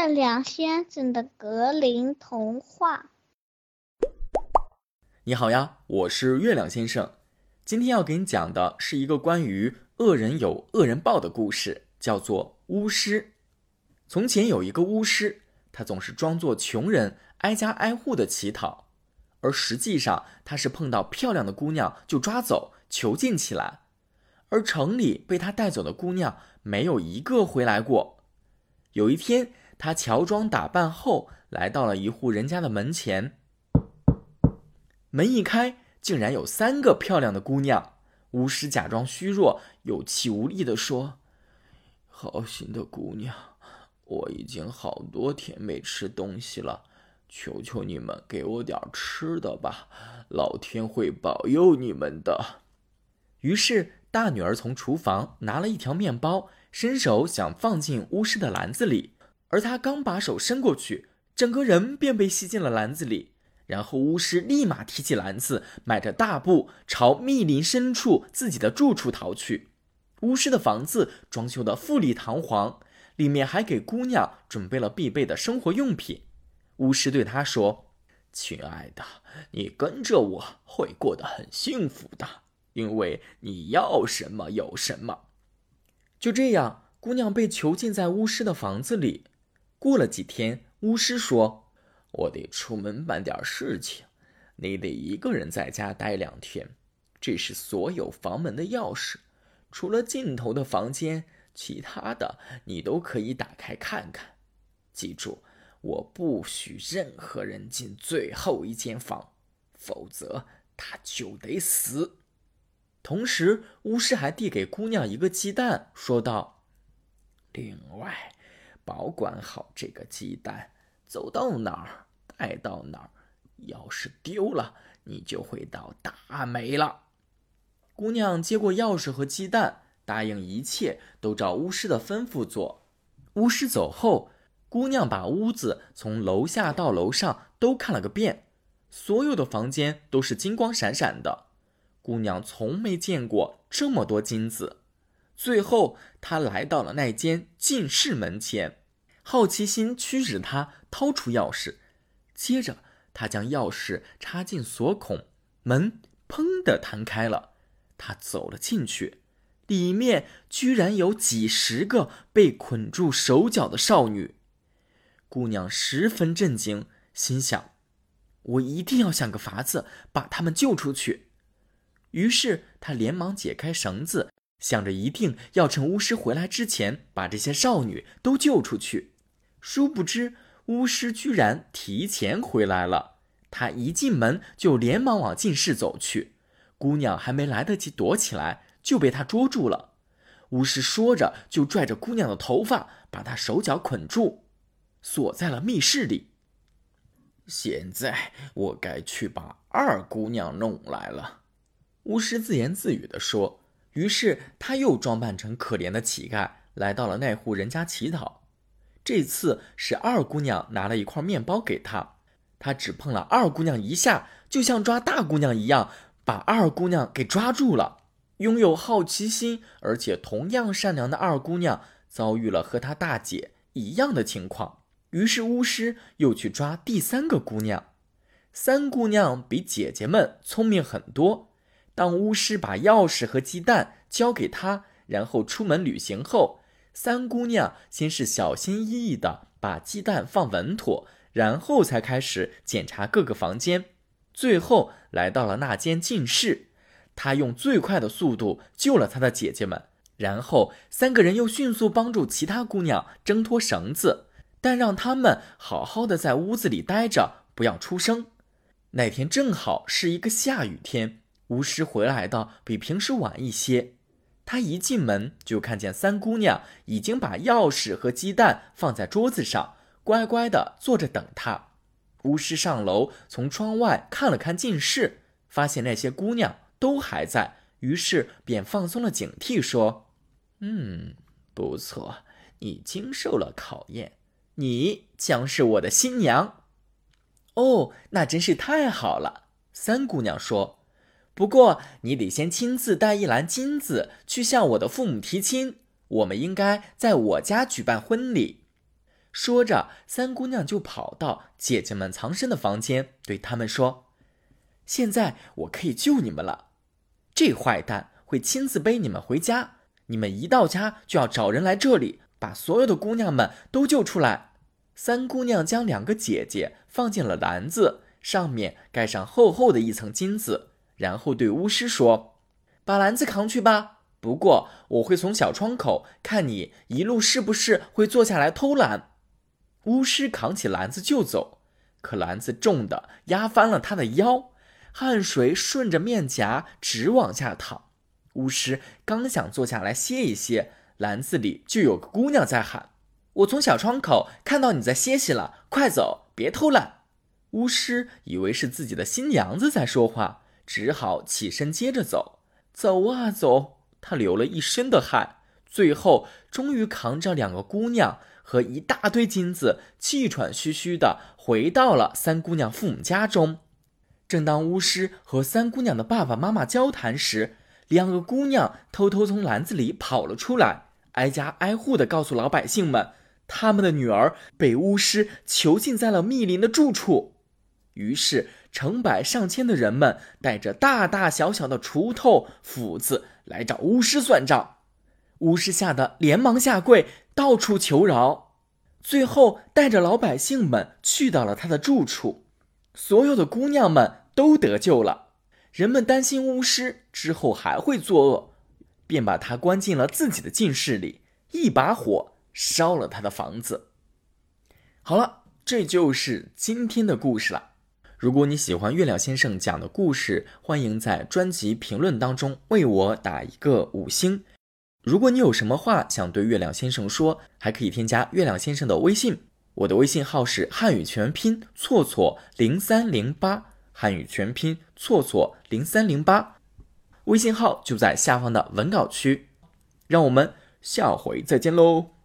月亮先生的格林童话。你好呀，我是月亮先生。今天要给你讲的是一个关于恶人有恶人报的故事，叫做巫师。从前有一个巫师，他总是装作穷人，挨家挨户的乞讨，而实际上他是碰到漂亮的姑娘就抓走，囚禁起来。而城里被他带走的姑娘没有一个回来过。有一天，他乔装打扮后来到了一户人家的门前，门一开，竟然有三个漂亮的姑娘。巫师假装虚弱、有气无力地说：“好心的姑娘，我已经好多天没吃东西了，求求你们给我点吃的吧，老天会保佑你们的。”于是，大女儿从厨房拿了一条面包。伸手想放进巫师的篮子里，而他刚把手伸过去，整个人便被吸进了篮子里。然后巫师立马提起篮子，迈着大步朝密林深处自己的住处逃去。巫师的房子装修的富丽堂皇，里面还给姑娘准备了必备的生活用品。巫师对她说：“亲爱的，你跟着我会过得很幸福的，因为你要什么有什么。”就这样，姑娘被囚禁在巫师的房子里。过了几天，巫师说：“我得出门办点事情，你得一个人在家待两天。这是所有房门的钥匙，除了尽头的房间，其他的你都可以打开看看。记住，我不许任何人进最后一间房，否则他就得死。”同时，巫师还递给姑娘一个鸡蛋，说道：“另外，保管好这个鸡蛋，走到哪儿带到哪儿。要是丢了，你就会倒大霉了。”姑娘接过钥匙和鸡蛋，答应一切都照巫师的吩咐做。巫师走后，姑娘把屋子从楼下到楼上都看了个遍，所有的房间都是金光闪闪的。姑娘从没见过这么多金子，最后她来到了那间进士门前，好奇心驱使他掏出钥匙，接着他将钥匙插进锁孔，门砰的弹开了，他走了进去，里面居然有几十个被捆住手脚的少女，姑娘十分震惊，心想：我一定要想个法子把他们救出去。于是他连忙解开绳子，想着一定要趁巫师回来之前把这些少女都救出去。殊不知，巫师居然提前回来了。他一进门就连忙往进室走去，姑娘还没来得及躲起来，就被他捉住了。巫师说着，就拽着姑娘的头发，把她手脚捆住，锁在了密室里。现在我该去把二姑娘弄来了。巫师自言自语地说：“于是他又装扮成可怜的乞丐，来到了那户人家乞讨。这次是二姑娘拿了一块面包给他，他只碰了二姑娘一下，就像抓大姑娘一样，把二姑娘给抓住了。拥有好奇心而且同样善良的二姑娘遭遇了和她大姐一样的情况，于是巫师又去抓第三个姑娘。三姑娘比姐姐们聪明很多。”当巫师把钥匙和鸡蛋交给她，然后出门旅行后，三姑娘先是小心翼翼地把鸡蛋放稳妥，然后才开始检查各个房间，最后来到了那间禁室。她用最快的速度救了她的姐姐们，然后三个人又迅速帮助其他姑娘挣脱绳子，但让他们好好的在屋子里待着，不要出声。那天正好是一个下雨天。巫师回来的比平时晚一些，他一进门就看见三姑娘已经把钥匙和鸡蛋放在桌子上，乖乖的坐着等他。巫师上楼，从窗外看了看近室，发现那些姑娘都还在，于是便放松了警惕，说：“嗯，不错，你经受了考验，你将是我的新娘。”哦，那真是太好了，三姑娘说。不过，你得先亲自带一篮金子去向我的父母提亲。我们应该在我家举办婚礼。说着，三姑娘就跑到姐姐们藏身的房间，对他们说：“现在我可以救你们了。这坏蛋会亲自背你们回家，你们一到家就要找人来这里，把所有的姑娘们都救出来。”三姑娘将两个姐姐放进了篮子，上面盖上厚厚的一层金子，然后对巫师说：“把篮子扛去吧。”不过，我会从小窗口看你一路是不是会坐下来偷懒。巫师扛起篮子就走，可篮子重的压翻了他的腰，汗水顺着面颊直往下淌。巫师刚想坐下来歇一歇，篮子里就有个姑娘在喊：“我从小窗口看到你在歇息了，快走，别偷懒。”巫师以为是自己的新娘子在说话，只好起身接着走。走啊走。他流了一身的汗，最后终于扛着两个姑娘和一大堆金子，气喘吁吁的回到了三姑娘父母家中。正当巫师和三姑娘的爸爸妈妈交谈时，两个姑娘偷偷从篮子里跑了出来，挨家挨户的告诉老百姓们，他们的女儿被巫师囚禁在了密林的住处。于是，成百上千的人们带着大大小小的锄头、斧子。来找巫师算账，巫师吓得连忙下跪，到处求饶，最后带着老百姓们去到了他的住处，所有的姑娘们都得救了。人们担心巫师之后还会作恶，便把他关进了自己的禁室里，一把火烧了他的房子。好了，这就是今天的故事了。如果你喜欢月亮先生讲的故事，欢迎在专辑评论当中为我打一个五星。如果你有什么话想对月亮先生说，还可以添加月亮先生的微信，我的微信号是汉语全拼错错零三零八，汉语全拼错错零三零八，微信号就在下方的文稿区。让我们下回再见喽。